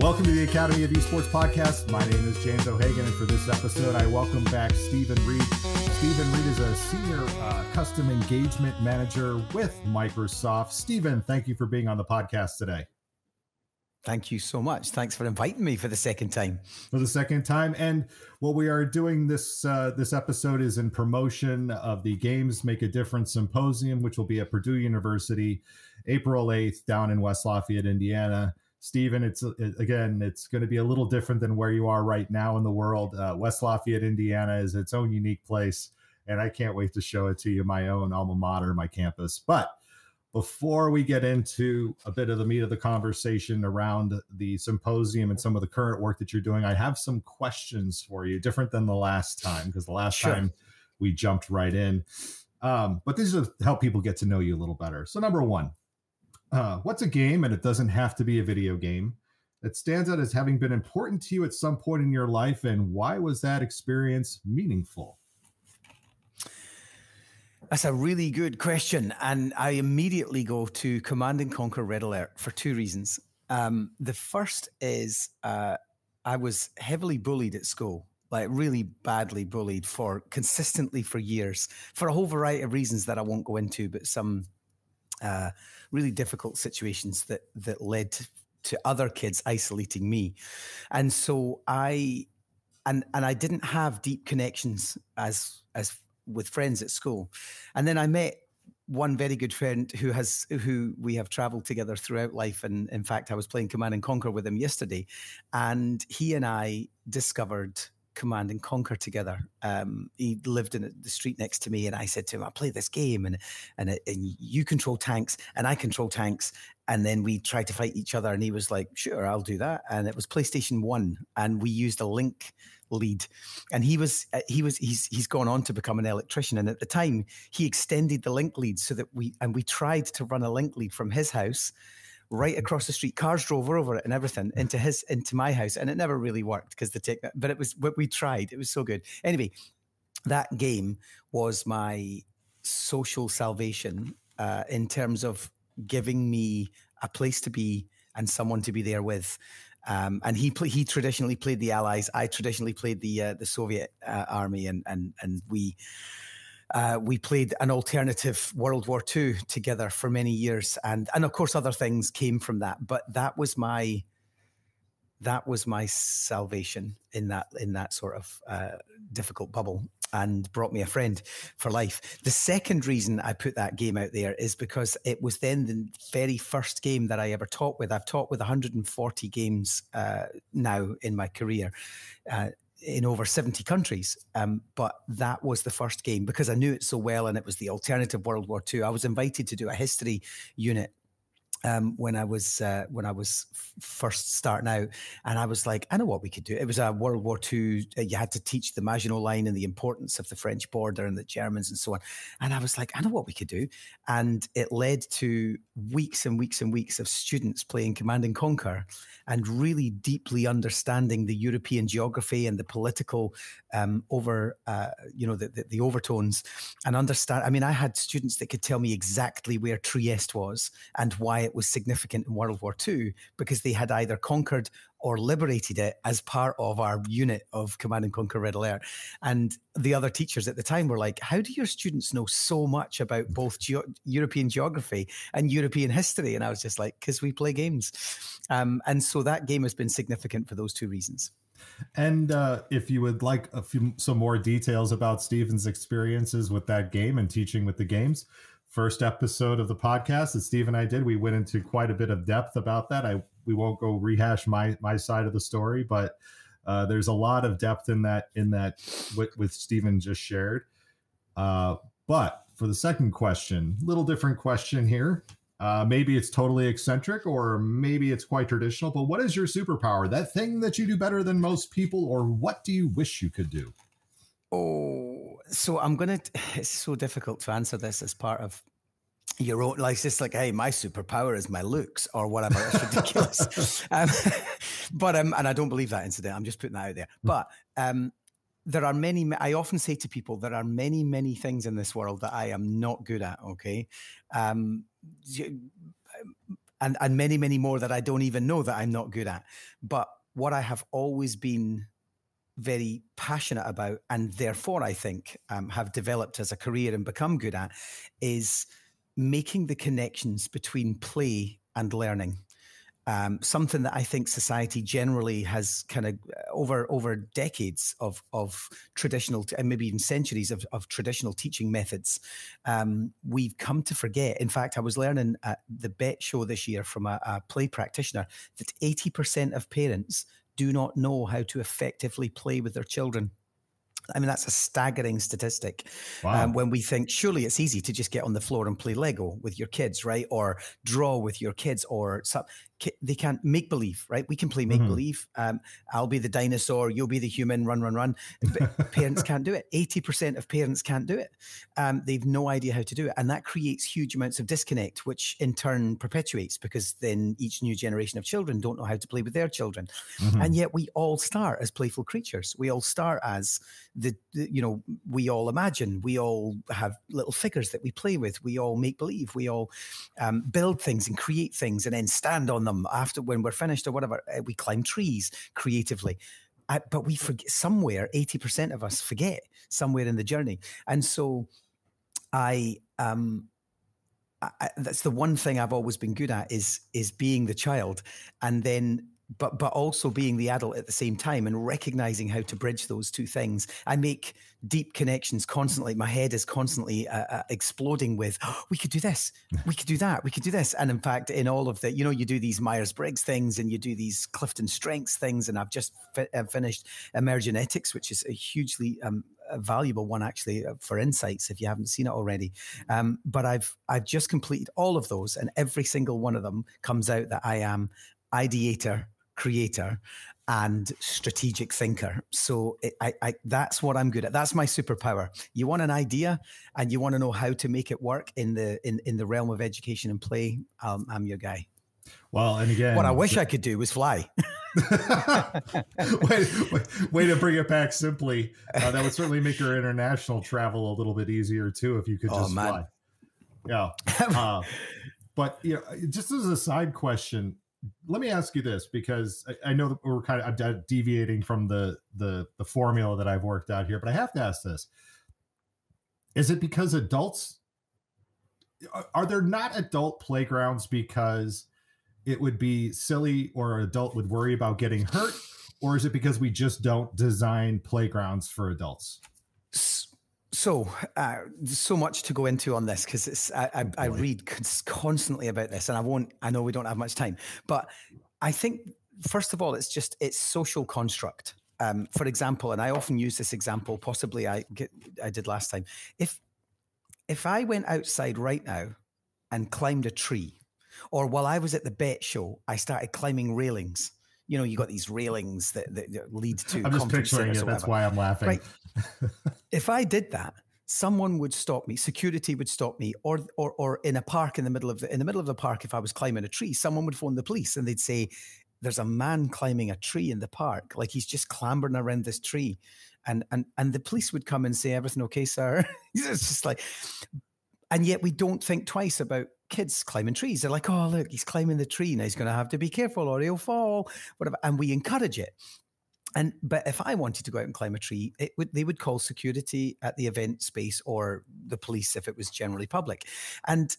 Welcome to the Academy of Esports podcast. My name is James O'Hagan, and for this episode, I welcome back Stephen Reid. Stephen Reid is a senior uh, custom engagement manager with Microsoft. Stephen, thank you for being on the podcast today. Thank you so much. Thanks for inviting me for the second time. For the second time, and what we are doing this uh, this episode is in promotion of the Games Make a Difference Symposium, which will be at Purdue University, April eighth, down in West Lafayette, Indiana. Stephen, it's it, again, it's going to be a little different than where you are right now in the world. Uh, West Lafayette, Indiana, is its own unique place, and I can't wait to show it to you, my own alma mater, my campus. But before we get into a bit of the meat of the conversation around the symposium and some of the current work that you're doing, I have some questions for you, different than the last time, because the last sure. time we jumped right in. Um, but these are to help people get to know you a little better. So, number one, uh, what's a game, and it doesn't have to be a video game, that stands out as having been important to you at some point in your life, and why was that experience meaningful? That's a really good question. And I immediately go to Command and Conquer Red Alert for two reasons. Um, the first is uh, I was heavily bullied at school, like really badly bullied for consistently for years, for a whole variety of reasons that I won't go into, but some uh, really difficult situations that that led to, to other kids isolating me. And so I and and I didn't have deep connections as as with friends at school. And then I met one very good friend who has who we have traveled together throughout life and in fact I was playing Command and Conquer with him yesterday and he and I discovered Command and Conquer together. Um, he lived in the street next to me, and I said to him, "I play this game, and and and you control tanks, and I control tanks." And then we tried to fight each other, and he was like, "Sure, I'll do that." And it was PlayStation One, and we used a link lead and he was uh, he was he's he's gone on to become an electrician and at the time he extended the link lead so that we and we tried to run a link lead from his house right across the street. Cars drove over it and everything into his into my house, and it never really worked because the tech. But it was what we tried. It was so good. Anyway, that game was my social salvation uh, in terms of giving me a place to be and someone to be there with. Um, and he play, he traditionally played the Allies. I traditionally played the uh, the Soviet uh, army, and and and we uh, we played an alternative World War II together for many years, and and of course other things came from that. But that was my that was my salvation in that in that sort of uh, difficult bubble and brought me a friend for life. The second reason I put that game out there is because it was then the very first game that I ever taught with. I've taught with 140 games uh, now in my career. In over 70 countries. Um, but that was the first game because I knew it so well and it was the alternative World War II. I was invited to do a history unit um, when I was uh, when I was f- first starting out, and I was like, I know what we could do. It was a World War II. Uh, you had to teach the Maginot Line and the importance of the French border and the Germans and so on. And I was like, I know what we could do, and it led to weeks and weeks and weeks of students playing Command and Conquer, and really deeply understanding the European geography and the political um, over, uh, you know, the, the, the overtones, and understand. I mean, I had students that could tell me exactly where Trieste was and why it was significant in World War II because they had either conquered or liberated it as part of our unit of Command and Conquer Red Alert. And the other teachers at the time were like, How do your students know so much about both European geography and European history? And I was just like, Because we play games. Um, and so that game has been significant for those two reasons. And uh, if you would like a few some more details about Stephen's experiences with that game and teaching with the games, first episode of the podcast that Steve and I did, we went into quite a bit of depth about that. I we won't go rehash my my side of the story, but uh, there's a lot of depth in that in that what with Stephen just shared. Uh, but for the second question, little different question here. Uh, maybe it's totally eccentric, or maybe it's quite traditional. But what is your superpower? That thing that you do better than most people, or what do you wish you could do? Oh, so I'm gonna. It's so difficult to answer this as part of your own. Like it's just like, hey, my superpower is my looks or whatever. It's ridiculous. um, but um, and I don't believe that incident. I'm just putting that out there. Hmm. But um, there are many. I often say to people, there are many, many things in this world that I am not good at. Okay. Um, and and many many more that I don't even know that I'm not good at. But what I have always been very passionate about, and therefore I think um, have developed as a career and become good at, is making the connections between play and learning um, something that I think society generally has kind of uh, over over decades of of traditional and maybe even centuries of, of traditional teaching methods, um, we've come to forget. In fact, I was learning at the Bett Show this year from a, a play practitioner that eighty percent of parents do not know how to effectively play with their children. I mean, that's a staggering statistic. Wow. Um, when we think, surely it's easy to just get on the floor and play Lego with your kids, right? Or draw with your kids, or some, they can't make believe, right? We can play make believe. Mm-hmm. Um, I'll be the dinosaur, you'll be the human, run, run, run. But parents can't do it. 80% of parents can't do it. Um, they've no idea how to do it. And that creates huge amounts of disconnect, which in turn perpetuates because then each new generation of children don't know how to play with their children. Mm-hmm. And yet we all start as playful creatures. We all start as the, the, you know, we all imagine, we all have little figures that we play with, we all make believe, we all um, build things and create things and then stand on them them after when we're finished or whatever. Uh, we climb trees creatively. Uh, but we forget somewhere, 80% of us forget somewhere in the journey. And so I, um, I, that's the one thing I've always been good at is is being the child, and then but but also being the adult at the same time and recognizing how to bridge those two things. I make deep connections constantly. My head is constantly uh, uh, exploding with, oh, we could do this, we could do that, we could do this. And in fact, in all of the, you know, you do these Myers Briggs things and you do these Clifton Strengths things. And I've just fi- uh, finished Emergenetics, which is a hugely um, a valuable one actually uh, for insights if you haven't seen it already. Um, but I've I've just completed all of those, and every single one of them comes out that I am ideator creator and strategic thinker. So it, I, I, that's what I'm good at. That's my superpower. You want an idea and you want to know how to make it work in the in, in the realm of education and play. Um, I'm your guy. Well, and again, what I wish I could do was fly. way, way, way, to bring it back simply. Uh, that would certainly make your international travel a little bit easier too if you could oh, just oh, fly. Yeah. Uh, but you know, just as a side question, let me ask you this because I, I know that we're kind of I'm deviating from the the the formula that I've worked out here, but I have to ask this: Is it because adults are there not adult playgrounds because it would be silly or an adult would worry about getting hurt, or is it because we just don't design playgrounds for adults? So, uh, so much to go into on this because it's I, I, I read constantly about this, and I won't. I know we don't have much time, but I think first of all, it's just it's social construct. Um, for example, and I often use this example. Possibly, I I did last time. If if I went outside right now and climbed a tree, or while I was at the Bett show, I started climbing railings you know, you got these railings that, that, that lead to. I'm just picturing it. That's why I'm laughing. Right. if I did that, someone would stop me. Security would stop me, or or or in a park in the middle of the in the middle of the park, if I was climbing a tree, someone would phone the police and they'd say, "There's a man climbing a tree in the park. Like he's just clambering around this tree." And, and and the police would come and say everything okay sir it's just like and yet we don't think twice about kids climbing trees. They're like, oh, look, he's climbing the tree. Now he's going to have to be careful or he'll fall, whatever. And we encourage it. And but if I wanted to go out and climb a tree, it would they would call security at the event space or the police if it was generally public. And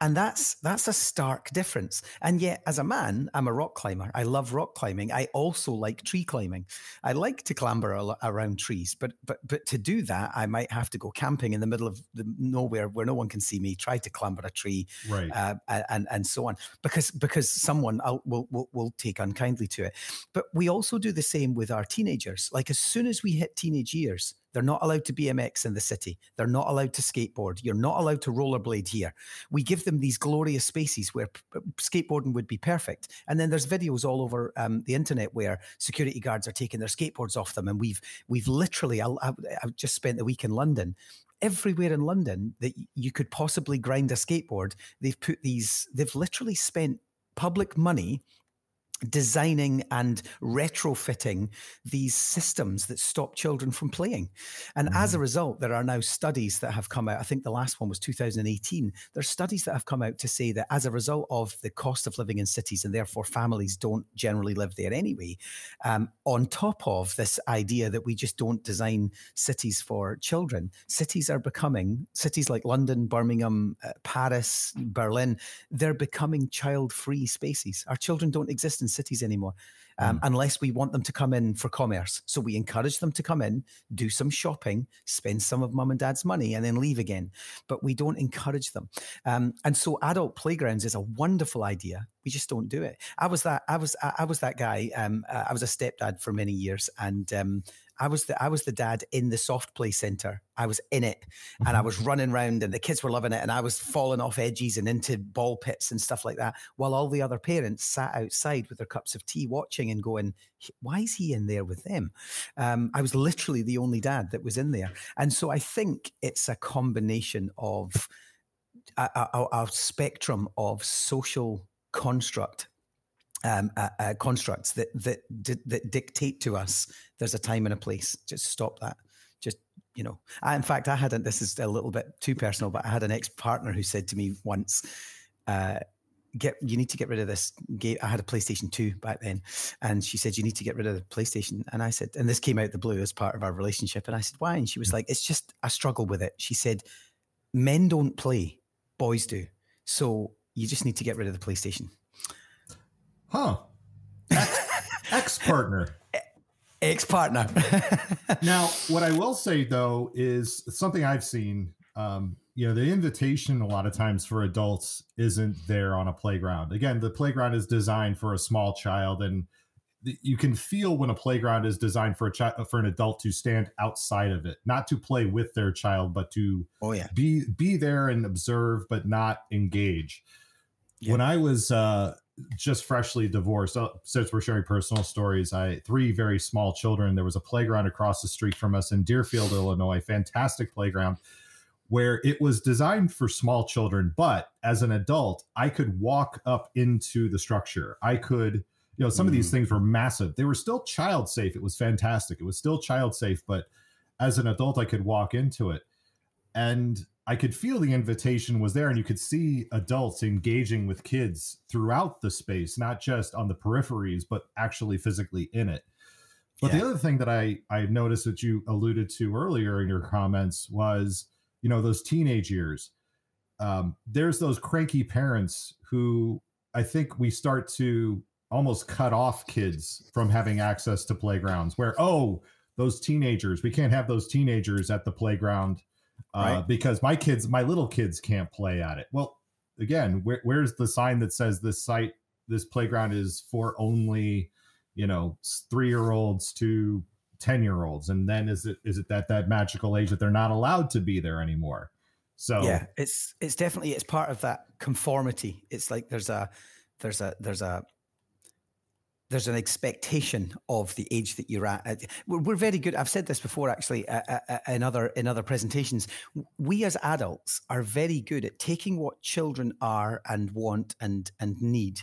and that's that's a stark difference. And yet as a man i'm a rock climber. I love rock climbing. I also like tree climbing. I like to clamber al- around trees but but but to do that i might have to go camping in the middle of the nowhere where no one can see me try to clamber a tree right. uh, and and so on because because someone will, will will take unkindly to it. But we also do the same with our teenagers. Like as soon as we hit teenage years they're not allowed to BMX in the city. They're not allowed to skateboard. You're not allowed to rollerblade here. We give them these glorious spaces where p- skateboarding would be perfect. And then there's videos all over um, the internet where security guards are taking their skateboards off them. And we've we've literally, I, I've just spent a week in London everywhere in London that you could possibly grind a skateboard, they've put these, they've literally spent public money designing and retrofitting these systems that stop children from playing. And mm-hmm. as a mm-hmm. result, there are now studies that have come out. I think the last one was 2018. There's studies that have come out to say that as a result of the cost of living in cities, and therefore families don't generally live there anyway, um, on top of this idea that we just don't design cities for children, cities are becoming, cities like London, Birmingham, uh, Paris, Berlin, they're becoming child free spaces. Our children don't exist in cities anymore, um, mm. unless we want them to come in for commerce. So we encourage them to come in, do some shopping, spend some of mum and dad's money, and then leave again. But we don't encourage them. Um, and so adult playgrounds is a wonderful idea. We just don't do it. I was that. I was. I was that guy. Um, I was a stepdad for many years, and um, I was the I was the dad in the soft play center. I was in it and I mm-hmm. was running around and the kids were loving it and I was falling off edges and into ball pits and stuff like that while all the other parents sat outside with their cups of tea watching and going, why is he in there with them? Um, I was literally the only dad that was in there. And so I think it's a combination of a, a, a spectrum of social construct um, uh, uh, constructs that that that dictate to us there's a time and a place. Just stop that. Just you know. I, in fact, I had a, this is a little bit too personal, but I had an ex partner who said to me once. Uh, get you need to get rid of this game. I had a PlayStation 2 back then, and she said you need to get rid of the PlayStation. And I said, and this came out the blue as part of our relationship. And I said, why? And she was like, it's just I struggle with it. She said, men don't play, boys do. So you just need to get rid of the PlayStation. Huh. Ex partner. Ex partner. now, what I will say though is something I've seen. Um, you know, the invitation a lot of times for adults isn't there on a playground. Again, the playground is designed for a small child, and you can feel when a playground is designed for a child for an adult to stand outside of it, not to play with their child, but to oh yeah be be there and observe, but not engage. Yeah. When I was uh, just freshly divorced. Since we're sharing personal stories, I three very small children. There was a playground across the street from us in Deerfield, Illinois. Fantastic playground where it was designed for small children, but as an adult, I could walk up into the structure. I could, you know, some mm. of these mm. things were massive. They were still child safe. It was fantastic. It was still child safe, but as an adult, I could walk into it. And I could feel the invitation was there, and you could see adults engaging with kids throughout the space, not just on the peripheries, but actually physically in it. But yeah. the other thing that I I noticed that you alluded to earlier in your comments was, you know, those teenage years. Um, there's those cranky parents who I think we start to almost cut off kids from having access to playgrounds. Where oh, those teenagers, we can't have those teenagers at the playground uh, right. because my kids, my little kids can't play at it. Well, again, where, where's the sign that says this site, this playground is for only, you know, three year olds to 10 year olds? And then is it, is it that, that magical age that they're not allowed to be there anymore? So yeah, it's, it's definitely, it's part of that conformity. It's like there's a, there's a, there's a, there's an expectation of the age that you're at. We're, we're very good. I've said this before, actually, uh, uh, in other in other presentations. We as adults are very good at taking what children are and want and and need,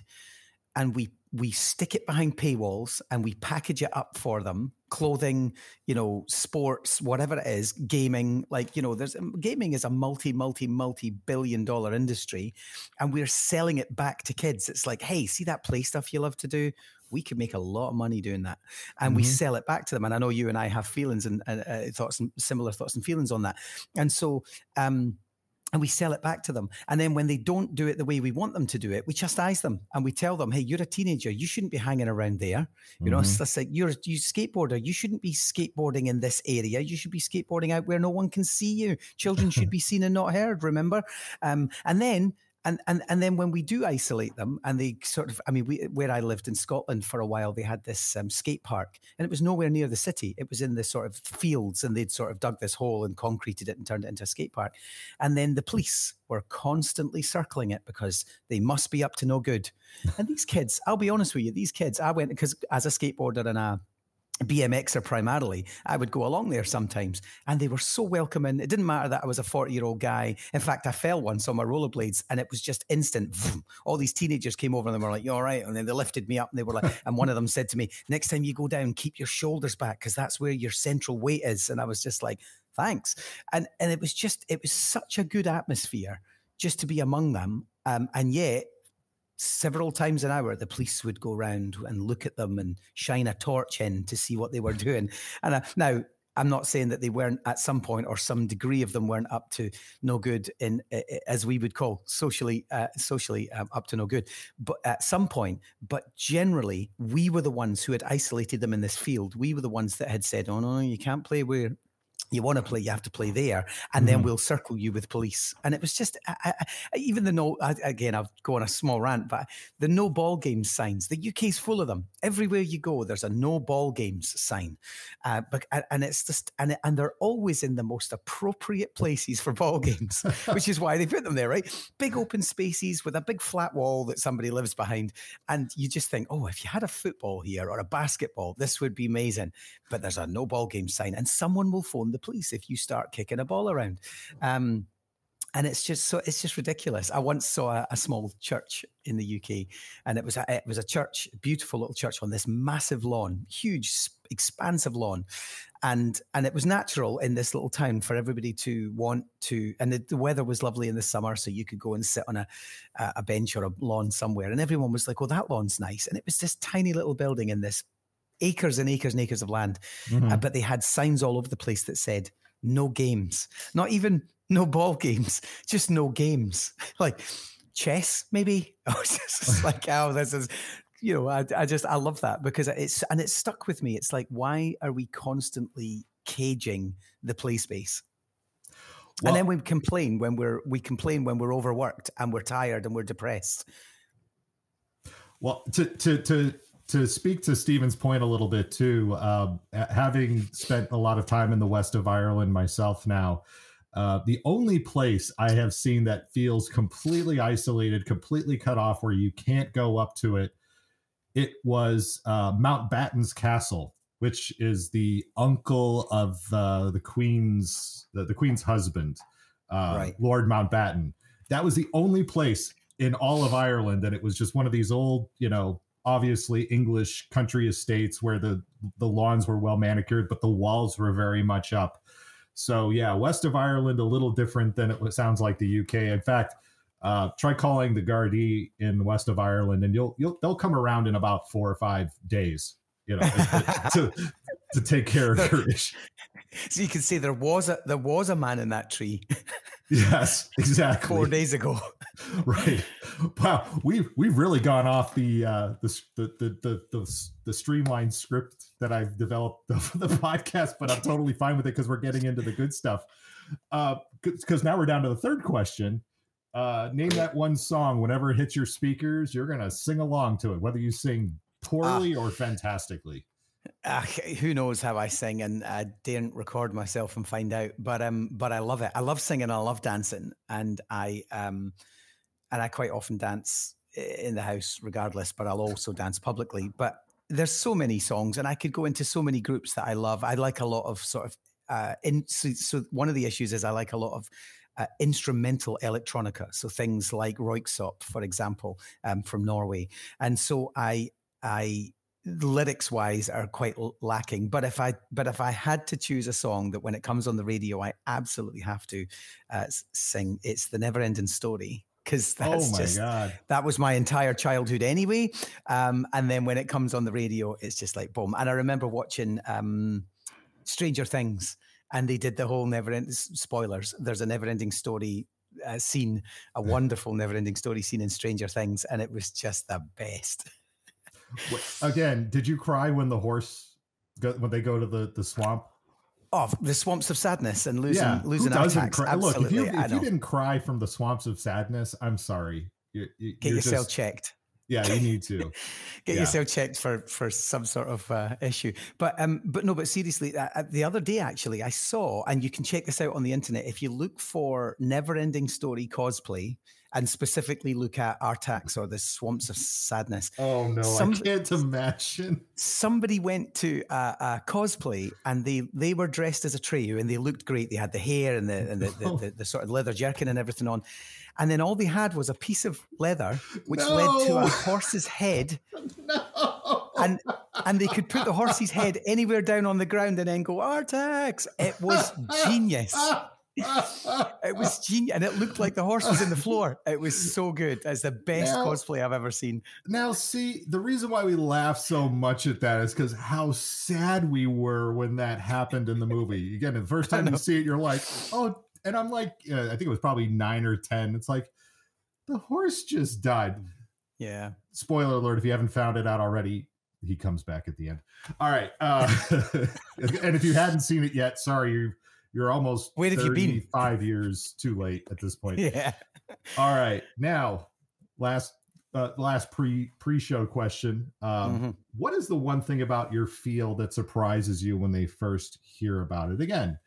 and we we stick it behind paywalls and we package it up for them clothing you know sports whatever it is gaming like you know there's gaming is a multi multi multi billion dollar industry and we're selling it back to kids it's like hey see that play stuff you love to do we could make a lot of money doing that and mm-hmm. we sell it back to them and i know you and i have feelings and uh, uh, thoughts and similar thoughts and feelings on that and so um and we sell it back to them. And then when they don't do it the way we want them to do it, we chastise them and we tell them, "Hey, you're a teenager. You shouldn't be hanging around there. You know, mm-hmm. it's like you're you skateboarder. You shouldn't be skateboarding in this area. You should be skateboarding out where no one can see you. Children should be seen and not heard. Remember? Um, and then and and and then when we do isolate them and they sort of i mean we, where i lived in scotland for a while they had this um, skate park and it was nowhere near the city. It was in the sort of fields and they'd sort of dug this hole and concreted it and turned it into a skate park. And then the police were constantly circling it because they must be up to no good. And these kids i'll be honest with you these kids i went because as a skateboarder and a BMXer primarily, I would go along there sometimes, and they were so welcoming. It didn't matter that I was a forty-year-old guy. In fact, I fell once on my rollerblades, and it was just instant. Vroom. All these teenagers came over and they were like, "You all right?" And then they lifted me up, and they were like, and one of them said to me, "Next time you go down, keep your shoulders back because that's where your central weight is." And I was just like, "Thanks," and and it was just it was such a good atmosphere just to be among them, um, and yet several times an hour, the police would go around and look at them and shine a torch in to see what they were doing. And uh, now, I'm not saying that they weren't at some point or some degree of them weren't up to no good in as we would call socially uh, socially um, up to no good, but at some point. But generally, we were the ones who had isolated them in this field. We were the ones that had said, "Oh no, you can't play where you want to play, you have to play there, and then mm-hmm. we'll circle you with police. And it was just, I, I, even the no, I, again, I've gone a small rant, but the no ball games signs, the UK's full of them. Everywhere you go, there's a no ball games sign, uh, but and it's just, and and they're always in the most appropriate places for ball games, which is why they put them there, right? Big open spaces with a big flat wall that somebody lives behind, and you just think, oh, if you had a football here or a basketball, this would be amazing. But there's a no ball game sign, and someone will phone the police if you start kicking a ball around. Um, and it's just so it's just ridiculous. I once saw a, a, small church in the UK, and it was a, it was a church, beautiful little church on this massive lawn, huge, expansive lawn, and and it was natural in this little town for everybody to want to. And the, the weather was lovely in the summer, so you could go and sit on a a bench or a lawn somewhere, and everyone was like, "Oh, that lawn's nice." And it was this tiny little building in this acres and acres and acres of land, mm-hmm. uh, but they had signs all over the place that said no games, not even no ball games, just no games, like chess maybe. I was just like, oh, this is. You know, I, I just I love that because it's and it's stuck with me. It's like, why are we constantly caging the play space? Well, and then we complain when we're we complain when we're overworked and we're tired and we're depressed. Well, to to to to speak to Stephen's point a little bit too, uh, having spent a lot of time in the west of Ireland myself now, uh, the only place I have seen that feels completely isolated, completely cut off, where you can't go up to it, it was uh, Mountbatten's castle, which is the uncle of uh, the Queen's the, the Queen's husband, uh, right. Lord Mountbatten. That was the only place in all of Ireland, and it was just one of these old, you know, obviously English country estates where the the lawns were well manicured, but the walls were very much up. So yeah, west of Ireland a little different than it sounds like the UK. In fact, uh, try calling the Gardaí in west of Ireland, and you'll you'll they'll come around in about four or five days. You know, to to take care of your issue. So you can see there was a there was a man in that tree. Yes, exactly. Four days ago. right. Wow. We've we've really gone off the uh the the the the, the, the streamlined script that I've developed for the podcast, but I'm totally fine with it because we're getting into the good stuff. Uh because now we're down to the third question. Uh name that one song whenever it hits your speakers, you're gonna sing along to it, whether you sing poorly uh, or fantastically uh, who knows how I sing, and I daren't record myself and find out. But um, but I love it. I love singing. I love dancing, and I um, and I quite often dance in the house, regardless. But I'll also dance publicly. But there's so many songs, and I could go into so many groups that I love. I like a lot of sort of uh, in. So, so one of the issues is I like a lot of uh, instrumental electronica. So things like Röyksopp, for example, um, from Norway. And so I I lyrics wise are quite lacking but if i but if i had to choose a song that when it comes on the radio i absolutely have to uh, sing it's the never ending story because oh that's oh just God. that was my entire childhood anyway. Um, and then when it comes on the radio it's just like boom. And i remember watching um, stranger things and they did the whole never end spoilers there's a never ending story uh, scene a wonderful never ending story scene in stranger things and it was just the best Again, did you cry when the horse go, when they go to the the swamp? Oh, the swamps of sadness and losing yeah. losing Who doesn't cry? Look, if you if you didn't cry from the swamps of sadness, I'm sorry. You, you, Get yourself just, checked. Yeah, you need to get yeah. yourself checked for for some sort of uh, issue. But um, but no, but seriously, uh, uh, the other day actually, I saw, and you can check this out on the internet. If you look for "Never Ending Story" cosplay, and specifically look at Artax or the Swamps of Sadness. Oh no, Some, I can't imagine. Somebody went to a, a, cosplay and they they were dressed as Atreyu and they looked great. They had the hair and the and the, the, the, the, sort of leather jerkin and everything on. And then all they had was a piece of leather which no. led to a horse's head. No. And and they could put the horse's head anywhere down on the ground and then go Artax. It was genius it was genius, and it looked like the horse was in the floor. It was so good. It's the best now, cosplay I've ever seen. Now, see, the reason why we laugh so much at that is because how sad we were when that happened in the movie. Again, the first time you see it, you're like, oh, and I'm like, uh, I think it was probably nine or ten. It's like the horse just died. Yeah. Spoiler alert: if you haven't found it out already, he comes back at the end. All right. Uh, and if you hadn't seen it yet, sorry, you you're almost where have you been? Five years too late at this point. Yeah. All right. Now, last uh, last pre pre show question. Um, mm-hmm. what is the one thing about your field that surprises you when they first hear about it? Again,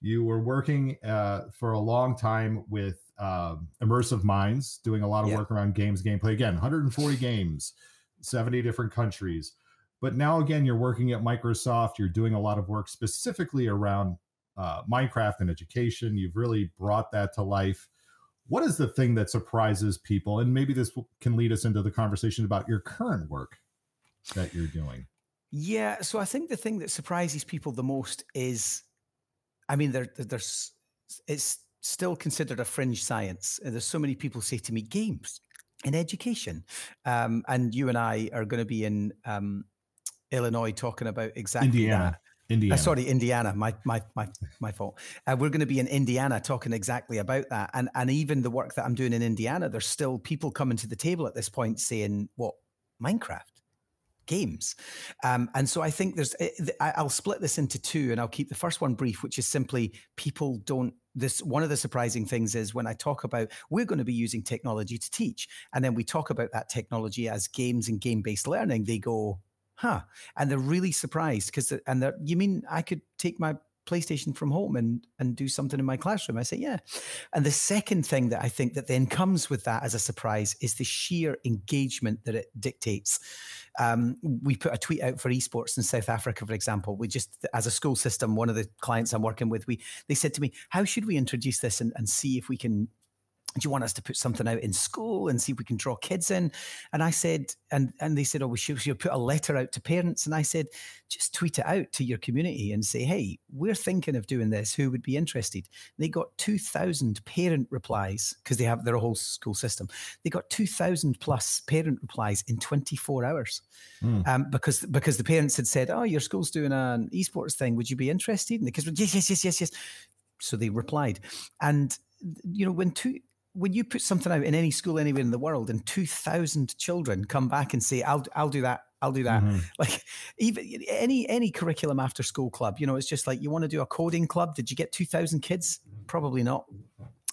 you were working uh, for a long time with uh, Immersive Minds, doing a lot of yeah. work around games gameplay. Again, 140 games, 70 different countries. But now again, you're working at Microsoft. You're doing a lot of work specifically around uh, Minecraft and education. You've really brought that to life. What is the thing that surprises people? And maybe this can lead us into the conversation about your current work that you're doing. Yeah. So I think the thing that surprises people the most is, I mean, there, there's, it's still considered a fringe science. There's so many people say to me, games in education. Um, and you and I are going to be in um, Illinois talking about exactly Indiana. that. Indiana. Uh, sorry, Indiana. My my my my fault. Uh, we're going to be in Indiana talking exactly about that, and and even the work that I'm doing in Indiana, there's still people coming to the table at this point saying, "What Minecraft games?" Um, and so I think there's. Eh, I'll split this into two, and I'll keep the first one brief, which is simply people don't. This one of the surprising things is when I talk about we're going to be using technology to teach, and then we talk about that technology as games and game based learning. They go, huh? And they're really surprised because, and they're, you mean I could take my PlayStation from home and and do something in my classroom? I say, yeah. And the second thing that I think that then comes with that as a surprise is the sheer engagement that it dictates. Um, we put a tweet out for esports in South Africa, for example. We just, as a school system, one of the clients I'm working with, we they said to me, how should we introduce this and, and see if we can do you want us to put something out in school and see if we can draw kids in? And I said, and and they said, oh, we should, we should put a letter out to parents. And I said, just tweet it out to your community and say, hey, we're thinking of doing this. Who would be interested? They got 2,000 parent replies because they have their whole school system. They got 2,000 plus parent replies in 24 hours mm. um, because because the parents had said, oh, your school's doing an esports thing. Would you be interested? And the kids were, yes, yes, yes, yes, yes. So they replied. And you know, when two when you put something out in any school anywhere in the world and 2000 children come back and say i'll i'll do that i'll do that mm-hmm. like even any any curriculum after school club you know it's just like you want to do a coding club did you get 2000 kids probably not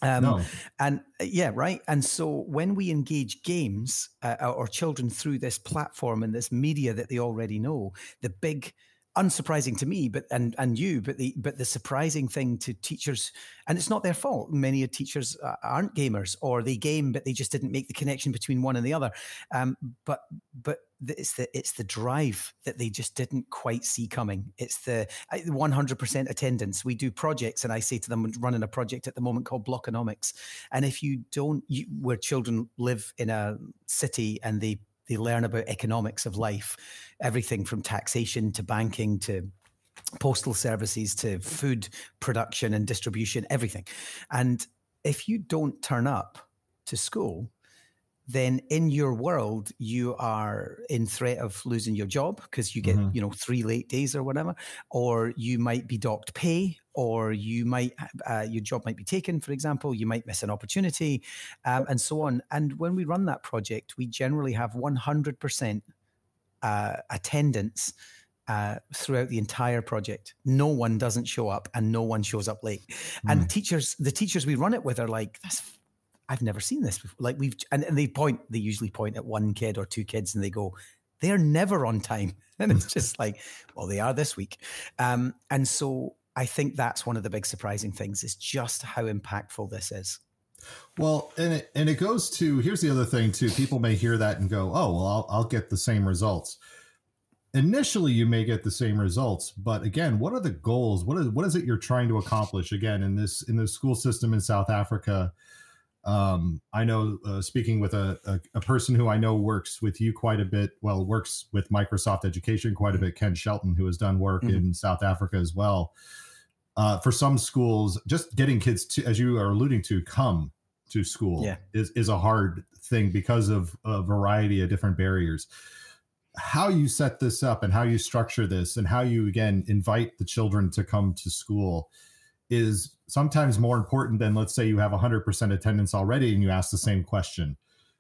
um, no. and uh, yeah right and so when we engage games uh, or children through this platform and this media that they already know the big unsurprising to me, but and and you, but the but the surprising thing to teachers, and it's not their fault. Many teachers uh, aren't gamers, or they game, but they just didn't make the connection between one and the other. Um, but but it's the it's the drive that they just didn't quite see coming. It's the 100% attendance. We do projects, and I say to them, running a project at the moment called Blockonomics. And if you don't, you, where children live in a city and they they learn about economics of life, everything from taxation to banking to postal services to food production and distribution, everything. And if you don't turn up to school, then in your world you are in threat of losing your job because you get mm-hmm. you know three late days or whatever or you might be docked pay or you might uh, your job might be taken for example you might miss an opportunity um, and so on and when we run that project we generally have 100% uh, attendance uh, throughout the entire project. No one doesn't show up and no one shows up late. Mm. And teachers, the teachers we run it with are like, that's I've never seen this before. Like we've, and, and they point, they usually point at one kid or two kids and they go, they're never on time. And it's just like, well, they are this week. Um, and so I think that's one of the big surprising things is just how impactful this is. Well, and it and it goes to here's the other thing too. People may hear that and go, "Oh, well, I'll I'll get the same results." Initially, you may get the same results, but again, what are the goals? What is what is it you're trying to accomplish? Again, in this in the school system in South Africa, um, I know uh, speaking with a, a, a person who I know works with you quite a bit. Well, works with Microsoft Education quite a bit. Ken Shelton, who has done work mm-hmm. in South Africa as well. Uh, for some schools, just getting kids to, as you are alluding to, come to school yeah. is, is a hard thing because of a variety of different barriers. How you set this up and how you structure this and how you again invite the children to come to school is sometimes more important than let's say you have 100% attendance already and you ask the same question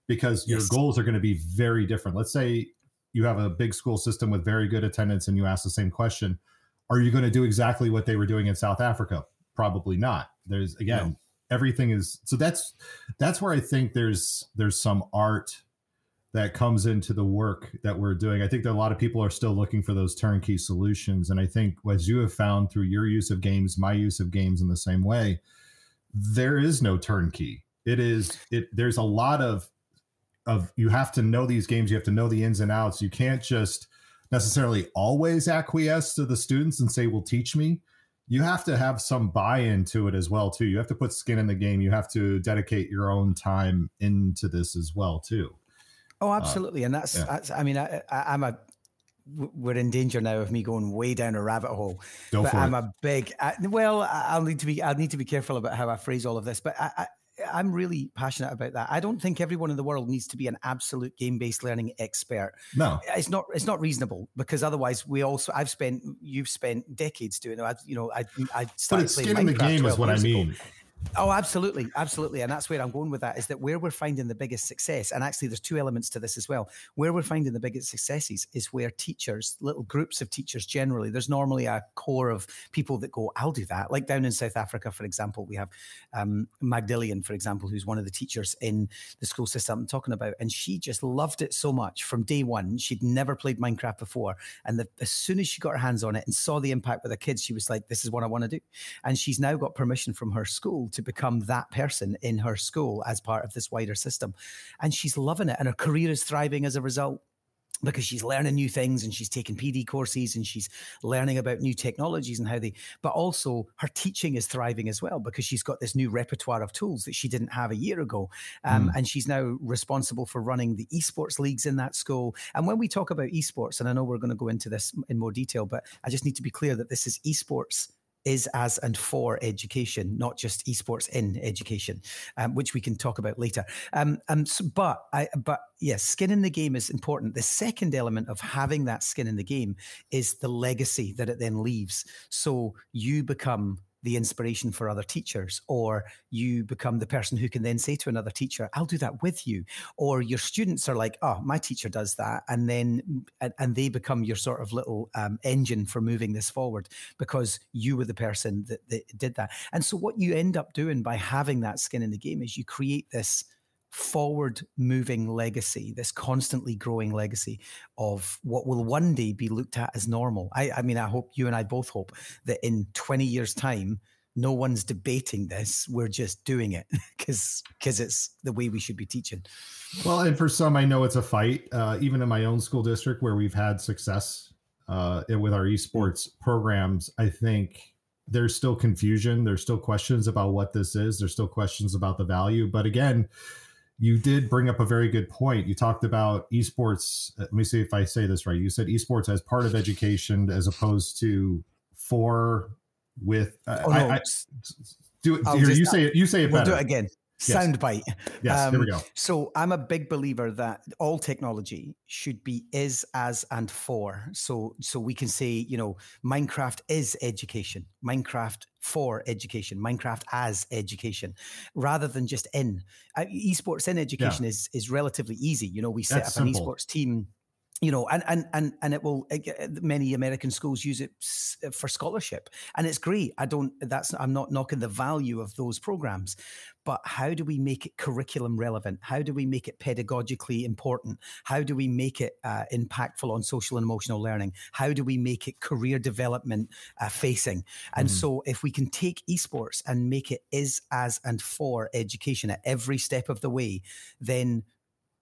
because yes. your goals are going to be very different. Let's say you have a big school system with very good attendance and you ask the same question. Are you going to do exactly what they were doing in South Africa? Probably not. There's again, no everything is so that's that's where I think there's there's some art that comes into the work that we're doing. I think that a lot of people are still looking for those turnkey solutions. And I think as you have found through your use of games, my use of games in the same way, there is no turnkey. It is it there's a lot of of you have to know these games, you have to know the ins and outs. You can't just necessarily always acquiesce to the students and say, well, teach me you have to have some buy-in to it as well too you have to put skin in the game you have to dedicate your own time into this as well too oh uh, absolutely uh, and that's, yeah. that's i mean I, I, i'm a we're in danger now of me going way down a rabbit hole. Go but I'm it. a big. I, well, I'll need to be. I'll need to be careful about how I phrase all of this. But I, I'm really passionate about that. I don't think everyone in the world needs to be an absolute game-based learning expert. No, it's not. It's not reasonable because otherwise, we also. I've spent. You've spent decades doing it. I, you know, I. I started but it's skin in the game is what I mean. Ago. Oh, absolutely, absolutely, and that's where I'm going with that. Is that where we're finding the biggest success? And actually, there's two elements to this as well. Where we're finding the biggest successes is where teachers, little groups of teachers, generally, there's normally a core of people that go, "I'll do that." Like down in South Africa, for example, we have um, Magdillian, for example, who's one of the teachers in the school system I'm talking about, and she just loved it so much from day one. She'd never played Minecraft before, and the, as soon as she got her hands on it and saw the impact with the kids, she was like, "This is what I want to do," and she's now got permission from her school to become that person in her school as part of this wider system. And she's loving it. And her career is thriving as a result because she's learning new things and she's taking PD courses and she's learning about new technologies and how they, but also her teaching is thriving as well because she's got this new repertoire of tools that she didn't have a year ago. Um, mm. And she's now responsible for running the esports leagues in that school. And when we talk about esports, and I know we're going to go into this in more detail, but I just need to be clear that this is esports is as and for education, not just esports in education, um, which we can talk about later. Um, um, so, but I, but yes, skin in the game is important. The second element of having that skin in the game is the legacy that it then leaves. So you become the inspiration for other teachers, or you become the person who can then say to another teacher, I'll do that with you. Or your students are like, oh, my teacher does that. And then, and, they become your sort of little um, engine for moving this forward because you were the person that, that did that. And so, what you end up doing by having that skin in the game is you create this forward moving legacy, this constantly growing legacy of what will one day be looked at as normal. I, I mean, I hope you and I both hope that in 20 years' time, no one's debating this. We're just doing it because because it's the way we should be teaching. Well, and for some, I know it's a fight. Uh, even in my own school district, where we've had success uh, with our esports programs, I think there's still confusion. There's still questions about what this is. There's still questions about the value. But again, you did bring up a very good point. You talked about esports. Uh, let me see if I say this right. You said esports as part of education as opposed to for with. Uh, oh, no. I, I, do it. Here, you say it. You say it we'll better. do it again. Yes. Soundbite. Yes, um, there we go. So I'm a big believer that all technology should be is, as, and for. So so we can say, you know, Minecraft is education, Minecraft for education, Minecraft as education, rather than just in. Uh, esports in education yeah. is is relatively easy. You know, we set That's up simple. an esports team you know, and and and and it will. Many American schools use it for scholarship, and it's great. I don't. That's I'm not knocking the value of those programs, but how do we make it curriculum relevant? How do we make it pedagogically important? How do we make it uh, impactful on social and emotional learning? How do we make it career development uh, facing? And mm. so, if we can take esports and make it is as and for education at every step of the way, then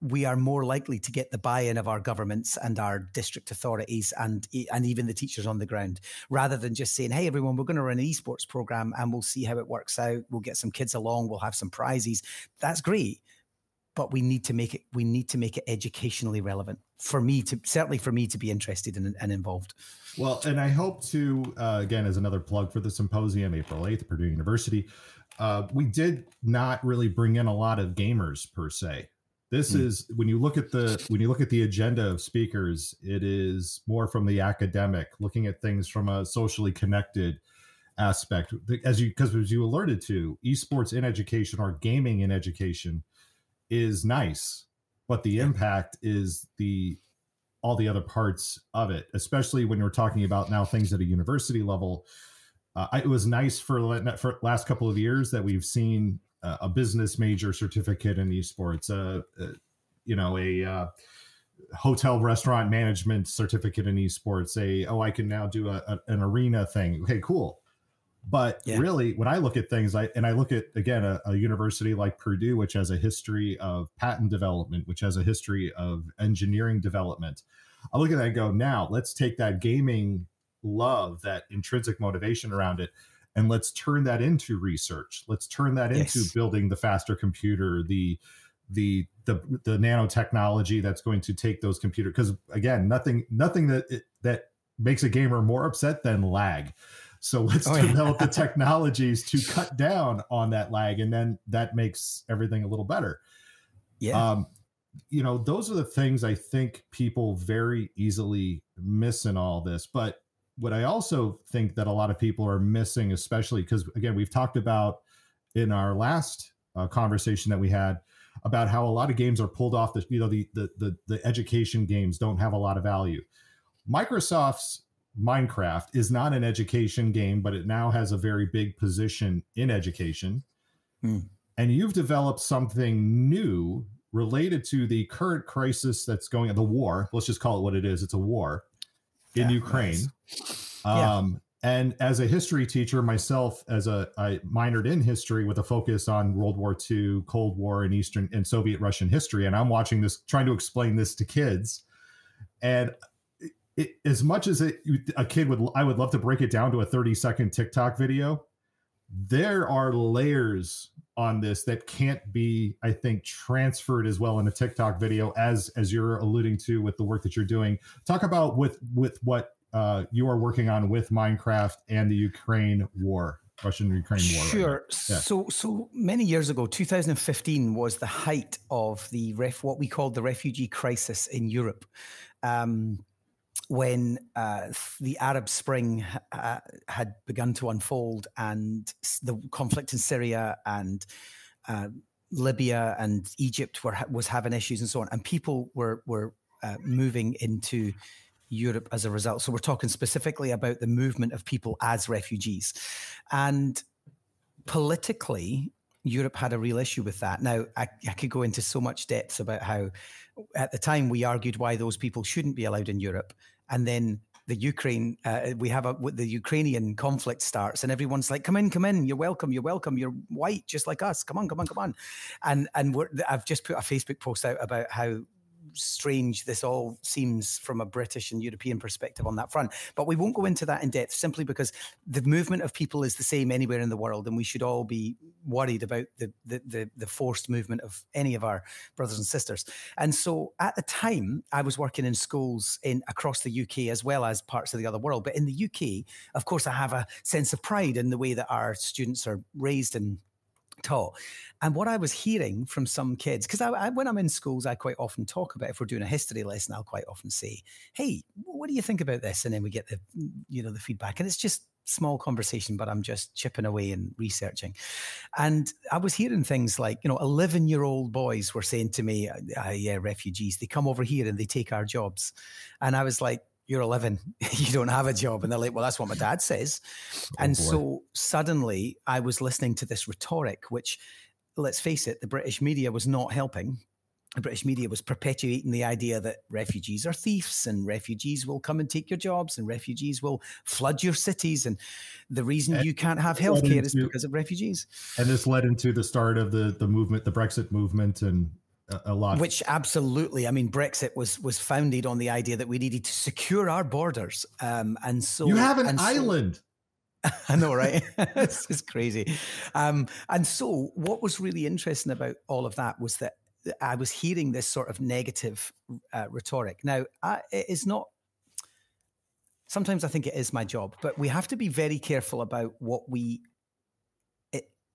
we are more likely to get the buy-in of our governments and our district authorities and and even the teachers on the ground rather than just saying hey everyone we're going to run an esports program and we'll see how it works out. We'll get some kids along. We'll have some prizes. That's great but we need to make it we need to make it educationally relevant for me to certainly for me to be interested in, and involved. Well and i hope to uh, again as another plug for the symposium april 8th at purdue university uh, we did not really bring in a lot of gamers per se this mm. is when you look at the when you look at the agenda of speakers, it is more from the academic, looking at things from a socially connected aspect. As you because as you alerted to, esports in education or gaming in education is nice, but the impact is the all the other parts of it, especially when you're talking about now things at a university level. Uh, it was nice for for last couple of years that we've seen a business major certificate in esports, a, uh you know, a uh, hotel restaurant management certificate in esports, a oh, I can now do a, a an arena thing. Okay, cool. But yeah. really, when I look at things, I and I look at again a, a, university like Purdue, which has a history of patent development, which has a history of engineering development. I look at that and go, now let's take that gaming love, that intrinsic motivation around it, and let's turn that into research. Let's turn that into building the faster computer the the the the nanotechnology that's going to take those computers because again nothing nothing that that makes a gamer more upset than lag. So let's oh, develop yeah. the technologies to cut down on that lag and then that makes everything a little better. Yeah. Um, you know those are the things i think people very easily miss in all this but what I also think that a lot of people are missing, especially because again, we've talked about in our last uh, conversation that we had about how a lot of games are pulled off the you know the, the the the education games don't have a lot of value. Microsoft's Minecraft is not an education game, but it now has a very big position in education. Hmm. And you've developed something new related to the current crisis that's going on, the war. Let's just call it what it is. It's a war in yeah, Ukraine. Nice. Um, yeah. And as a history teacher myself, as a I minored in history with a focus on World War II, Cold War, and Eastern and Soviet Russian history, and I'm watching this, trying to explain this to kids, and it, as much as it, a kid would, I would love to break it down to a 30 second TikTok video. There are layers on this that can't be i think transferred as well in a tiktok video as as you're alluding to with the work that you're doing. Talk about with with what uh, you are working on with minecraft and the ukraine war russian ukraine war sure. Right yeah. so so many years ago 2015 was the height of the ref what we called the refugee crisis in europe. Um, when uh, the Arab Spring uh, had begun to unfold and the conflict in Syria and uh, Libya and Egypt were was having issues and so on, and people were were uh, moving into Europe as a result. So we're talking specifically about the movement of people as refugees, and politically. Europe had a real issue with that. Now, I, I could go into so much depth about how, at the time, we argued why those people shouldn't be allowed in Europe and then the Ukraine, uh, we have a the Ukrainian conflict starts, and everyone's like, "Come in, come in, you're welcome, you're welcome, you're white just like us. Come on, come on, come on." And and I've just put a Facebook post out about how strange this all seems from a British and European perspective on that front. But we won't go into that in depth simply because the movement of people is the same anywhere in the world, and we should all be worried about the the, the, the forced movement of any of our brothers and sisters. And so at the time, I was working in schools in across the UK as well as parts of the other world. But in the UK, of course, I have a sense of pride in the way that our students are raised and taught. And what I was hearing from some kids, because I, I, when I'm in schools, I quite often talk about if we're doing a history lesson, I'll quite often say, "Hey, what do you think about this?" And then we get the you know the feedback, and it's just small conversation, but I'm just chipping away and researching. And I was hearing things like, you know, 11 year old boys were saying to me, uh, yeah, refugees, they come over here and they take our jobs. And I was like, you're 11, you don't have a job. And they're like, well, that's what my dad says. Oh, and boy. so suddenly I was listening to this rhetoric, which, let's face it, the British media was not helping the British media was perpetuating the idea that refugees are thieves and refugees will come and take your jobs and refugees will flood your cities. And the reason and you can't have healthcare into, is because of refugees. And this led into the start of the, the movement, the Brexit movement, and a, lot. Which absolutely, I mean, Brexit was was founded on the idea that we needed to secure our borders. Um, and so you have an island. So, I know, right? this is crazy. Um, and so, what was really interesting about all of that was that I was hearing this sort of negative uh, rhetoric. Now, I, it is not. Sometimes I think it is my job, but we have to be very careful about what we.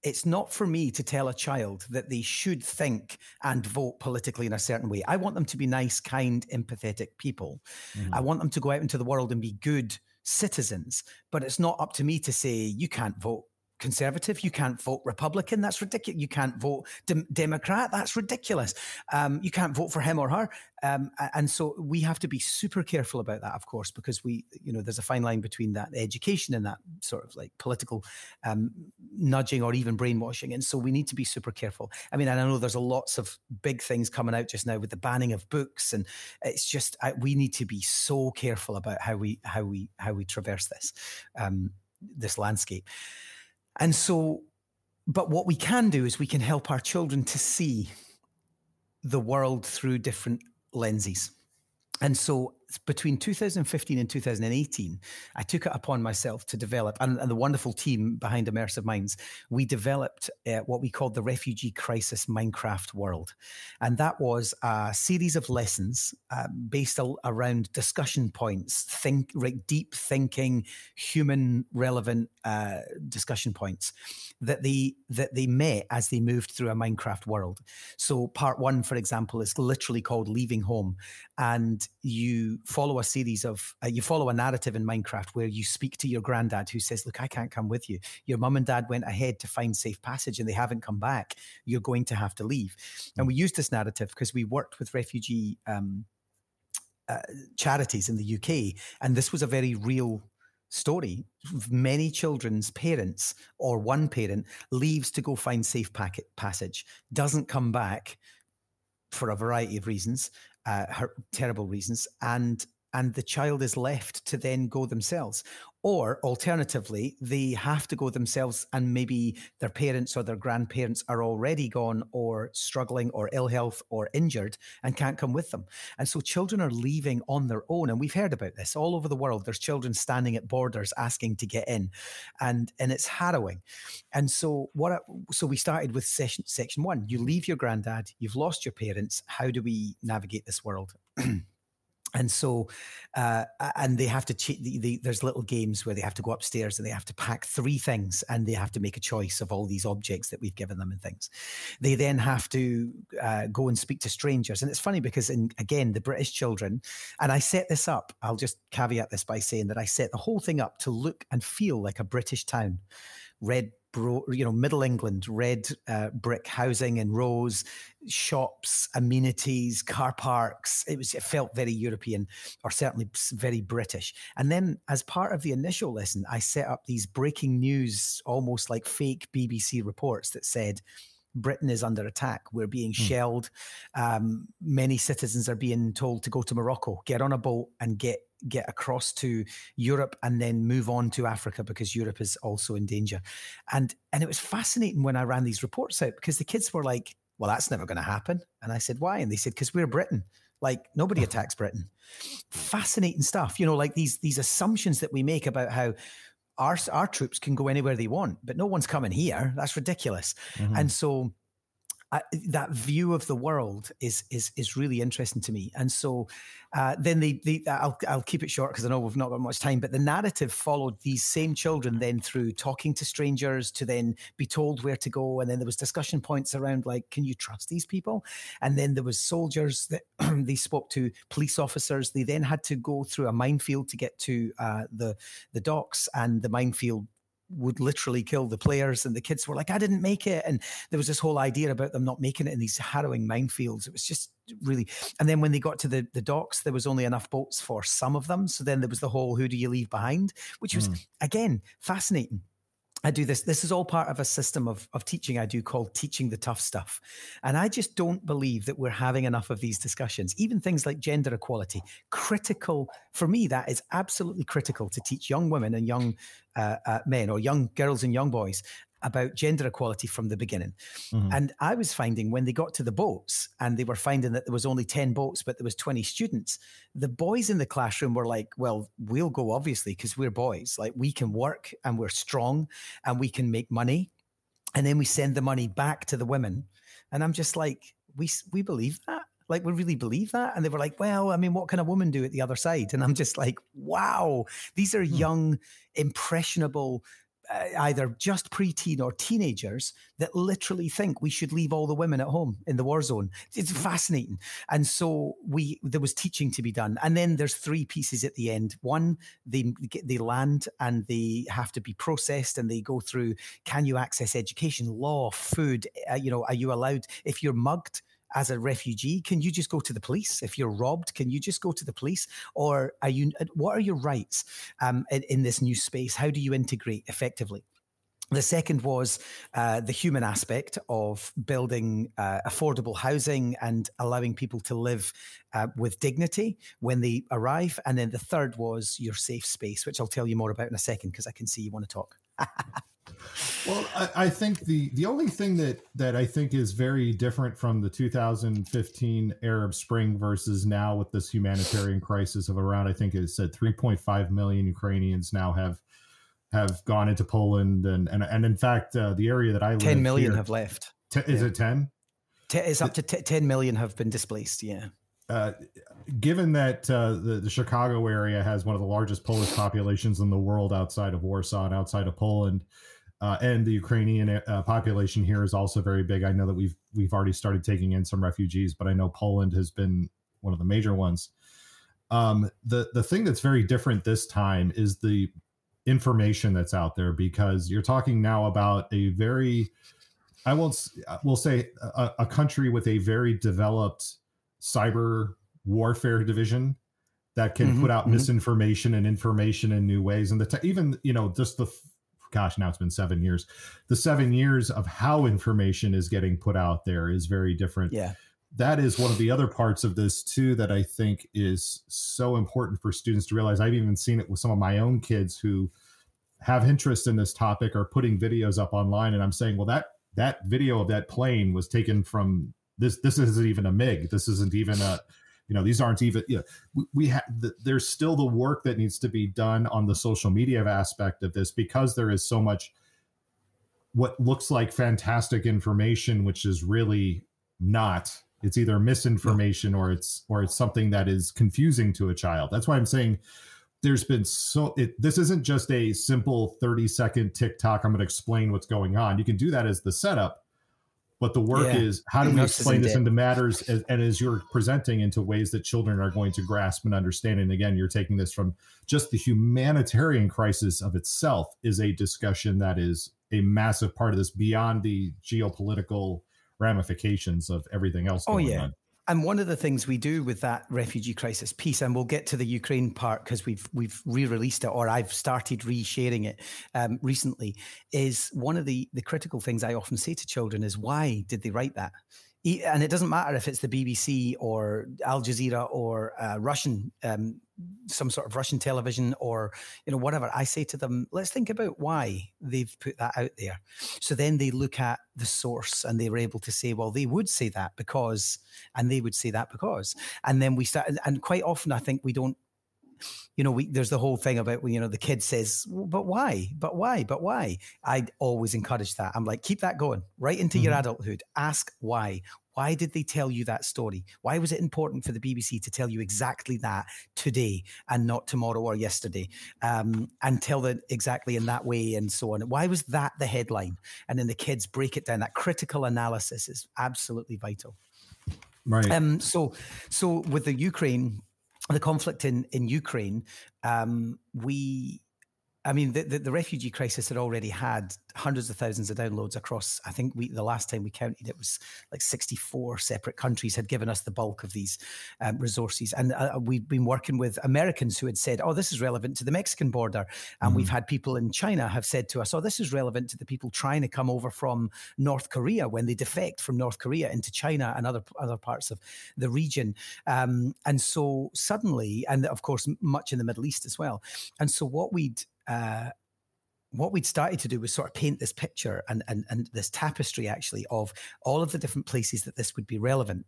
It, it's not for me to tell a child that they should think and vote politically in a certain way. I want them to be nice, kind, empathetic people. Mm-hmm. I want them to go out into the world and be good citizens. But it's not up to me to say you can't vote conservative. You can't vote Republican. That's ridiculous. You can't vote de- Democrat. That's ridiculous. Um, you can't vote for him or her. Um, and so we have to be super careful about that, of course, because we, you know, there's a fine line between that education and that sort of like political um, nudging or even brainwashing. And so we need to be super careful. I mean, and I know there's a lots of big things coming out just now with the banning of books, and it's just I, we need to be so careful about how we how we how we traverse this um, this landscape. And so, but what we can do is we can help our children to see the world through different lenses. And so between 2015 and 2018, I took it upon myself to develop, and, and the wonderful team behind Immersive Minds, we developed uh, what we called the Refugee Crisis Minecraft World. And that was a series of lessons uh, based around discussion points, think, deep thinking, human relevant uh, discussion points that they, that they met as they moved through a Minecraft world. So, part one, for example, is literally called Leaving Home. And you follow a series of uh, you follow a narrative in Minecraft where you speak to your granddad who says, "Look, I can't come with you. Your mum and dad went ahead to find safe passage and they haven't come back. You're going to have to leave." And we used this narrative because we worked with refugee um, uh, charities in the UK, and this was a very real story. Many children's parents or one parent leaves to go find safe packet passage, doesn't come back for a variety of reasons, uh, her, terrible reasons, and and the child is left to then go themselves. Or alternatively, they have to go themselves and maybe their parents or their grandparents are already gone or struggling or ill health or injured and can't come with them. And so children are leaving on their own. And we've heard about this all over the world. There's children standing at borders asking to get in. And and it's harrowing. And so what I, so we started with session section one. You leave your granddad, you've lost your parents. How do we navigate this world? and so uh, and they have to cheat the, the, there's little games where they have to go upstairs and they have to pack three things and they have to make a choice of all these objects that we've given them and things. They then have to uh, go and speak to strangers. And it's funny because in, again the british children and i set this up i'll just caveat this by saying that i set the whole thing up to look and feel like a british town. Red bro, you know, Middle England, red uh, brick housing in rows, shops, amenities, car parks. It was it felt very European, or certainly very British. And then, as part of the initial lesson, I set up these breaking news, almost like fake BBC reports that said. Britain is under attack. We're being hmm. shelled. Um, many citizens are being told to go to Morocco, get on a boat, and get get across to Europe and then move on to Africa because Europe is also in danger. And and it was fascinating when I ran these reports out because the kids were like, "Well, that's never going to happen." And I said, "Why?" And they said, "Because we're Britain." Like nobody attacks Britain. Fascinating stuff, you know, like these these assumptions that we make about how our our troops can go anywhere they want, but no one's coming here. That's ridiculous. Mm-hmm. And so I, that view of the world is is is really interesting to me. And so uh, then they, they I'll I'll keep it short because I know we've not got much time. But the narrative followed these same children then through talking to strangers to then be told where to go, and then there was discussion points around like, can you trust these people? And then there was soldiers that they spoke to, police officers. They then had to go through a minefield to get to uh, the the docks, and the minefield would literally kill the players and the kids were like i didn't make it. And there was this whole idea about them not making it in these harrowing minefields. It was just really and then when they got to the, the docks there was only enough boats for some of them. So then there was the whole who do you leave behind? which was mm. again fascinating I do this. This is all part of a system of, of teaching I do called teaching the tough stuff. And I just don't believe that we're having enough of these discussions, even things like gender equality. Critical, for me, that is absolutely critical to teach young women and young uh, uh, men or young girls and young boys about gender equality from the beginning. Mm-hmm. And I was finding when they got to the boats and they were finding that there was only 10 boats, but there was 20 students, the boys in the classroom were like, well, we'll go obviously because we're boys. Like we can work and we're strong and we can make money. And then we send the money back to the women. And I'm just like, we, we believe that? Like, we really believe that? And they were like, well, I mean, what can a woman do at the other side? And I'm just like, wow, these are hmm. young, impressionable either just preteen or teenagers that literally think we should leave all the women at home in the war zone. It's fascinating. And so we there was teaching to be done. And then there's three pieces at the end. One, they they land and they have to be processed and they go through can you access education, law, food, uh, you know, are you allowed if you're mugged as a refugee? Can you just go to the police? If you're robbed, can you just go to the police? Or are you? What are your rights um, in, in this new space? How do you integrate effectively? The second was uh, the human aspect of building uh, affordable housing and allowing people to live uh, with dignity when they arrive. And then the third was your safe space, which I'll tell you more about in a second because I can see you want to talk. well, I, I, think the the only thing that that I think is very different from the 2015 Arab Spring versus now with this humanitarian crisis of around, I think it said 3.5 million Ukrainians now have have gone into Poland, and and and in fact, uh, the area that I live, 10 million here, have left. T- is yeah. it 10? T- it's up to t- 10 million have been displaced. Yeah. Uh, given that uh, the, the Chicago area has one of the largest Polish populations in the world outside of Warsaw and outside of Poland, uh, and the Ukrainian uh, population here is also very big. I know that we've we've already started taking in some refugees, but I know Poland has been one of the major ones. Um, the the thing that's very different this time is the information that's out there because you're talking now about a very, I won't, we'll say a, a country with a very developed cyber warfare division that can mm-hmm, put out mm-hmm. misinformation and information in new ways. And the te- even you know just the gosh now it's been seven years, the seven years of how information is getting put out there is very different. Yeah. That is one of the other parts of this too that I think is so important for students to realize. I've even seen it with some of my own kids who have interest in this topic are putting videos up online, and I'm saying, well, that that video of that plane was taken from this this isn't even a mig this isn't even a you know these aren't even you know, we, we have the, there's still the work that needs to be done on the social media aspect of this because there is so much what looks like fantastic information which is really not. It's either misinformation or it's or it's something that is confusing to a child. That's why i'm saying there's been so it, this isn't just a simple 30 second tiktok i'm going to explain what's going on. You can do that as the setup but the work yeah. is how do we explain this into matters as, and as you're presenting into ways that children are going to grasp and understand and again you're taking this from just the humanitarian crisis of itself is a discussion that is a massive part of this beyond the geopolitical ramifications of everything else oh yeah on. And one of the things we do with that refugee crisis piece, and we'll get to the Ukraine part because we've we've re-released it, or I've started re-sharing it um, recently, is one of the the critical things I often say to children is why did they write that? and it doesn't matter if it's the BBC or Al Jazeera or uh, Russian, um, some sort of Russian television or you know whatever. I say to them, let's think about why they've put that out there. So then they look at the source and they were able to say, well, they would say that because, and they would say that because, and then we start. And quite often, I think we don't you know, we, there's the whole thing about you know the kid says, "But why? But why? But why?" I'd always encourage that. I'm like, keep that going right into mm-hmm. your adulthood. Ask why. Why did they tell you that story? Why was it important for the BBC to tell you exactly that today and not tomorrow or yesterday? Um, and tell it exactly in that way and so on. Why was that the headline? And then the kids break it down. That critical analysis is absolutely vital. Right. Um, so, so with the Ukraine, the conflict in in Ukraine, um, we I mean, the, the, the, refugee crisis had already had hundreds of thousands of downloads across. I think we the last time we counted, it was like 64 separate countries had given us the bulk of these um, resources. And uh, we've been working with Americans who had said, oh, this is relevant to the Mexican border. And mm we've had people in China have said to us, oh, this is relevant to the people trying to come over from North Korea when they defect from North Korea into China and other, other parts of the region. Um, and so suddenly, and of course, much in the Middle East as well. And so what we'd uh, what we'd started to do was sort of paint this picture and, and, and this tapestry actually of all of the different places that this would be relevant.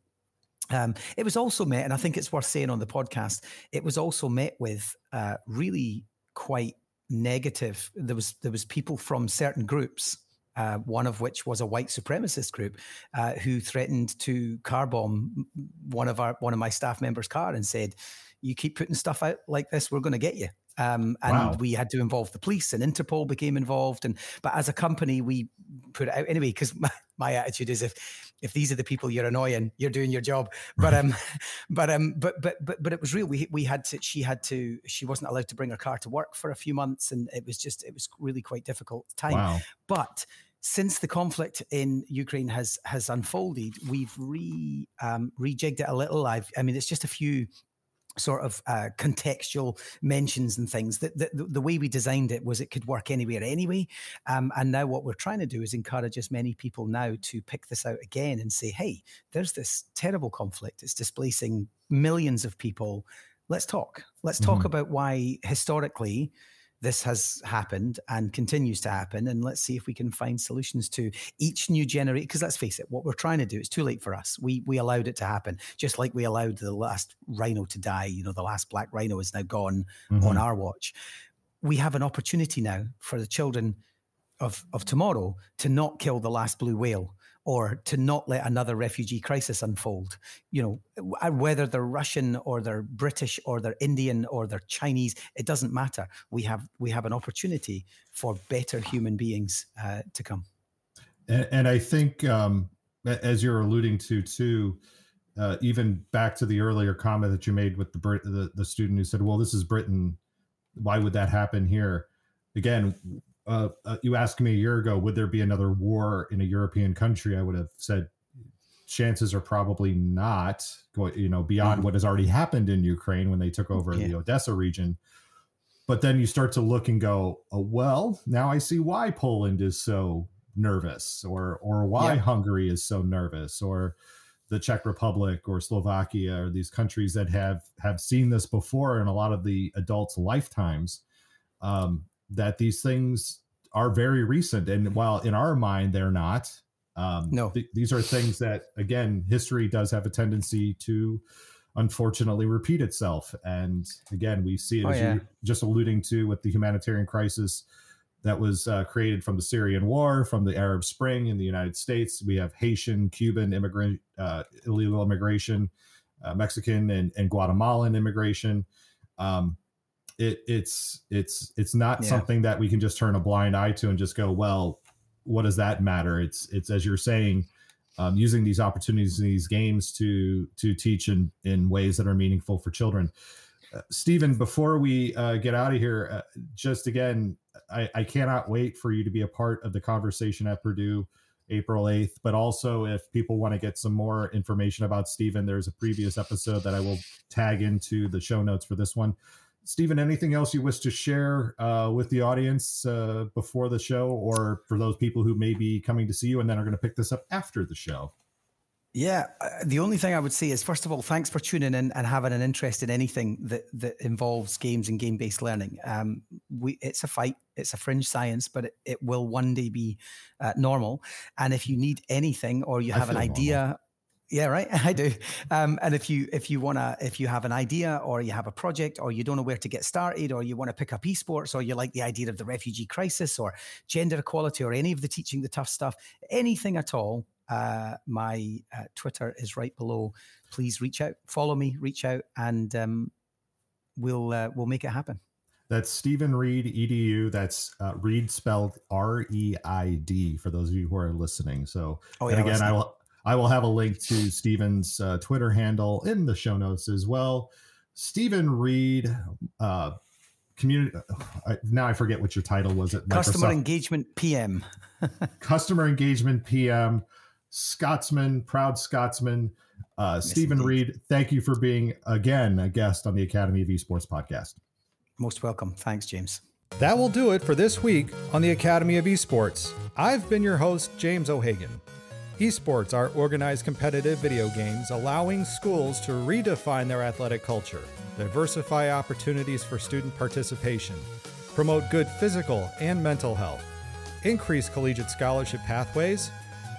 Um, it was also met, and I think it's worth saying on the podcast, it was also met with uh, really quite negative. There was there was people from certain groups, uh, one of which was a white supremacist group, uh, who threatened to car bomb one of our one of my staff members' car and said, "You keep putting stuff out like this, we're going to get you." Um, and wow. we had to involve the police and Interpol became involved. And but as a company, we put it out anyway because my, my, attitude is if if these are the people you're annoying, you're doing your job. But um, but um, but but but but it was real. We we had to. She had to. She wasn't allowed to bring her car to work for a few months, and it was just it was really quite difficult time. Wow. But since the conflict in Ukraine has has unfolded, we've re um, rejigged it a little. I've, I mean, it's just a few sort of uh, contextual mentions and things that the, the, way we designed it was it could work anywhere anyway. Um, and now what we're trying to do is encourage as many people now to pick this out again and say hey there's this terrible conflict. It's displacing millions of people. Let's talk. Let's talk mm-hmm. about why historically this has happened and continues to happen. And let's see if we can find solutions to each new generation. Because let's face it, what we're trying to do, it's too late for us. We we allowed it to happen, just like we allowed the last rhino to die. You know, the last black rhino is now gone mm-hmm. on our watch. We have an opportunity now for the children of of tomorrow to not kill the last blue whale or to not let another refugee crisis unfold. You know, uh, whether they're Russian or they're British or they're Indian or they're Chinese, it doesn't matter. We have we have an opportunity for better human beings uh, to come. And, and I think, um, as you're alluding to, too. Uh, even back to the earlier comment that you made with the, Brit- the the student who said, "Well, this is Britain. Why would that happen here?" Again, uh, uh, you asked me a year ago, would there be another war in a European country? I would have said chances are probably not you know, beyond mm-hmm. what has already happened in Ukraine when they took over yeah. the Odessa region. But then you start to look and go, oh, well, now I see why Poland is so nervous or or why yeah. Hungary is so nervous or the Czech Republic or Slovakia or these countries that have have seen this before in a lot of the adults' lifetimes. Um, that these things are very recent, and while in our mind they're not, um, no, th- these are things that again history does have a tendency to unfortunately repeat itself. And again, we see it oh, as yeah. you just alluding to with the humanitarian crisis that was uh, created from the Syrian war, from the Arab Spring in the United States. We have Haitian, Cuban immigrant, uh, illegal immigration, uh, Mexican and, and Guatemalan immigration. Um, it it's it's it's not yeah. something that we can just turn a blind eye to and just go well what does that matter it's it's as you're saying um, using these opportunities in these games to to teach in in ways that are meaningful for children uh, Stephen, before we uh, get out of here, uh, just again, I, I cannot wait for you to be a part of the conversation at Purdue April 8th. But also, if people want to get some more information about Stephen, there's a previous episode that I will tag into the show notes for this one. Stephen, anything else you wish to share uh, with the audience uh, before the show, or for those people who may be coming to see you and then are going to pick this up after the show? Yeah, uh, the only thing I would say is, first of all, thanks for tuning in and having an interest in anything that that involves games and game based learning. Um, we, it's a fight, it's a fringe science, but it, it will one day be uh, normal. And if you need anything or you have an idea. Normal Yeah, right. I do. Um, and if you if you wanna if you have an idea or you have a project or you don't know where to get started or you want to pick up esports or you like the idea of the refugee crisis or gender equality or any of the teaching the tough stuff, anything at all, uh, my uh, Twitter is right below. Please reach out, follow me, reach out, and um, we'll uh, we'll make it happen. That's Stephen Reid edu. That's uh, Reid spelled R E I D for those of you who are listening. So, oh, yeah, and again, I will I will have a link to Stephen's uh, Twitter handle in the show notes as well. Stephen Reid, uh, community. Uh, now I forget what your title was at Customer Microsoft. Engagement PM. Customer Engagement PM, Scotsman, proud Scotsman. Uh, yes, Stephen indeed. Reid, thank you for being again a guest on the Academy of Esports podcast. Most welcome. Thanks, James. That will do it for this week on the Academy of Esports. I've been your host, James O'Hagan. Esports are organized competitive video games allowing schools to redefine their athletic culture, diversify opportunities for student participation, promote good physical and mental health, increase collegiate scholarship pathways,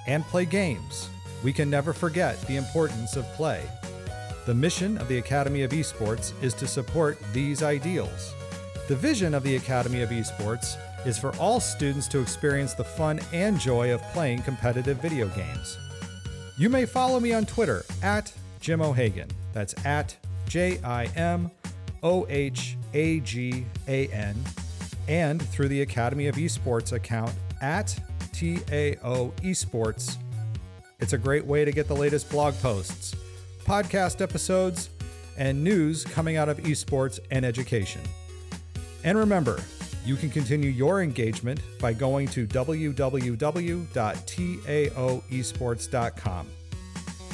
and play games. We can never forget the importance of play. The mission of the Academy of Esports is to support these ideals. The vision of the Academy of Esports is for all students to experience the fun and joy of playing competitive video games. You may follow me on Twitter at Jim O'Hagan. That's at J I M O H A G A N, and through the Academy of Esports account at TAO Esports. It's a great way to get the latest blog posts, podcast episodes, and news coming out of esports and education. And remember, you can continue your engagement by going to www.taoesports.com.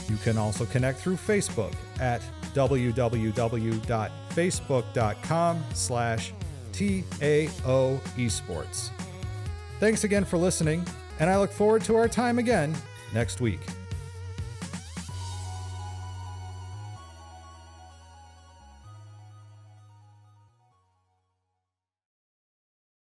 You can also connect through Facebook at www.facebook.com slash taoesports. Thanks again for listening, and I look forward to our time again next week.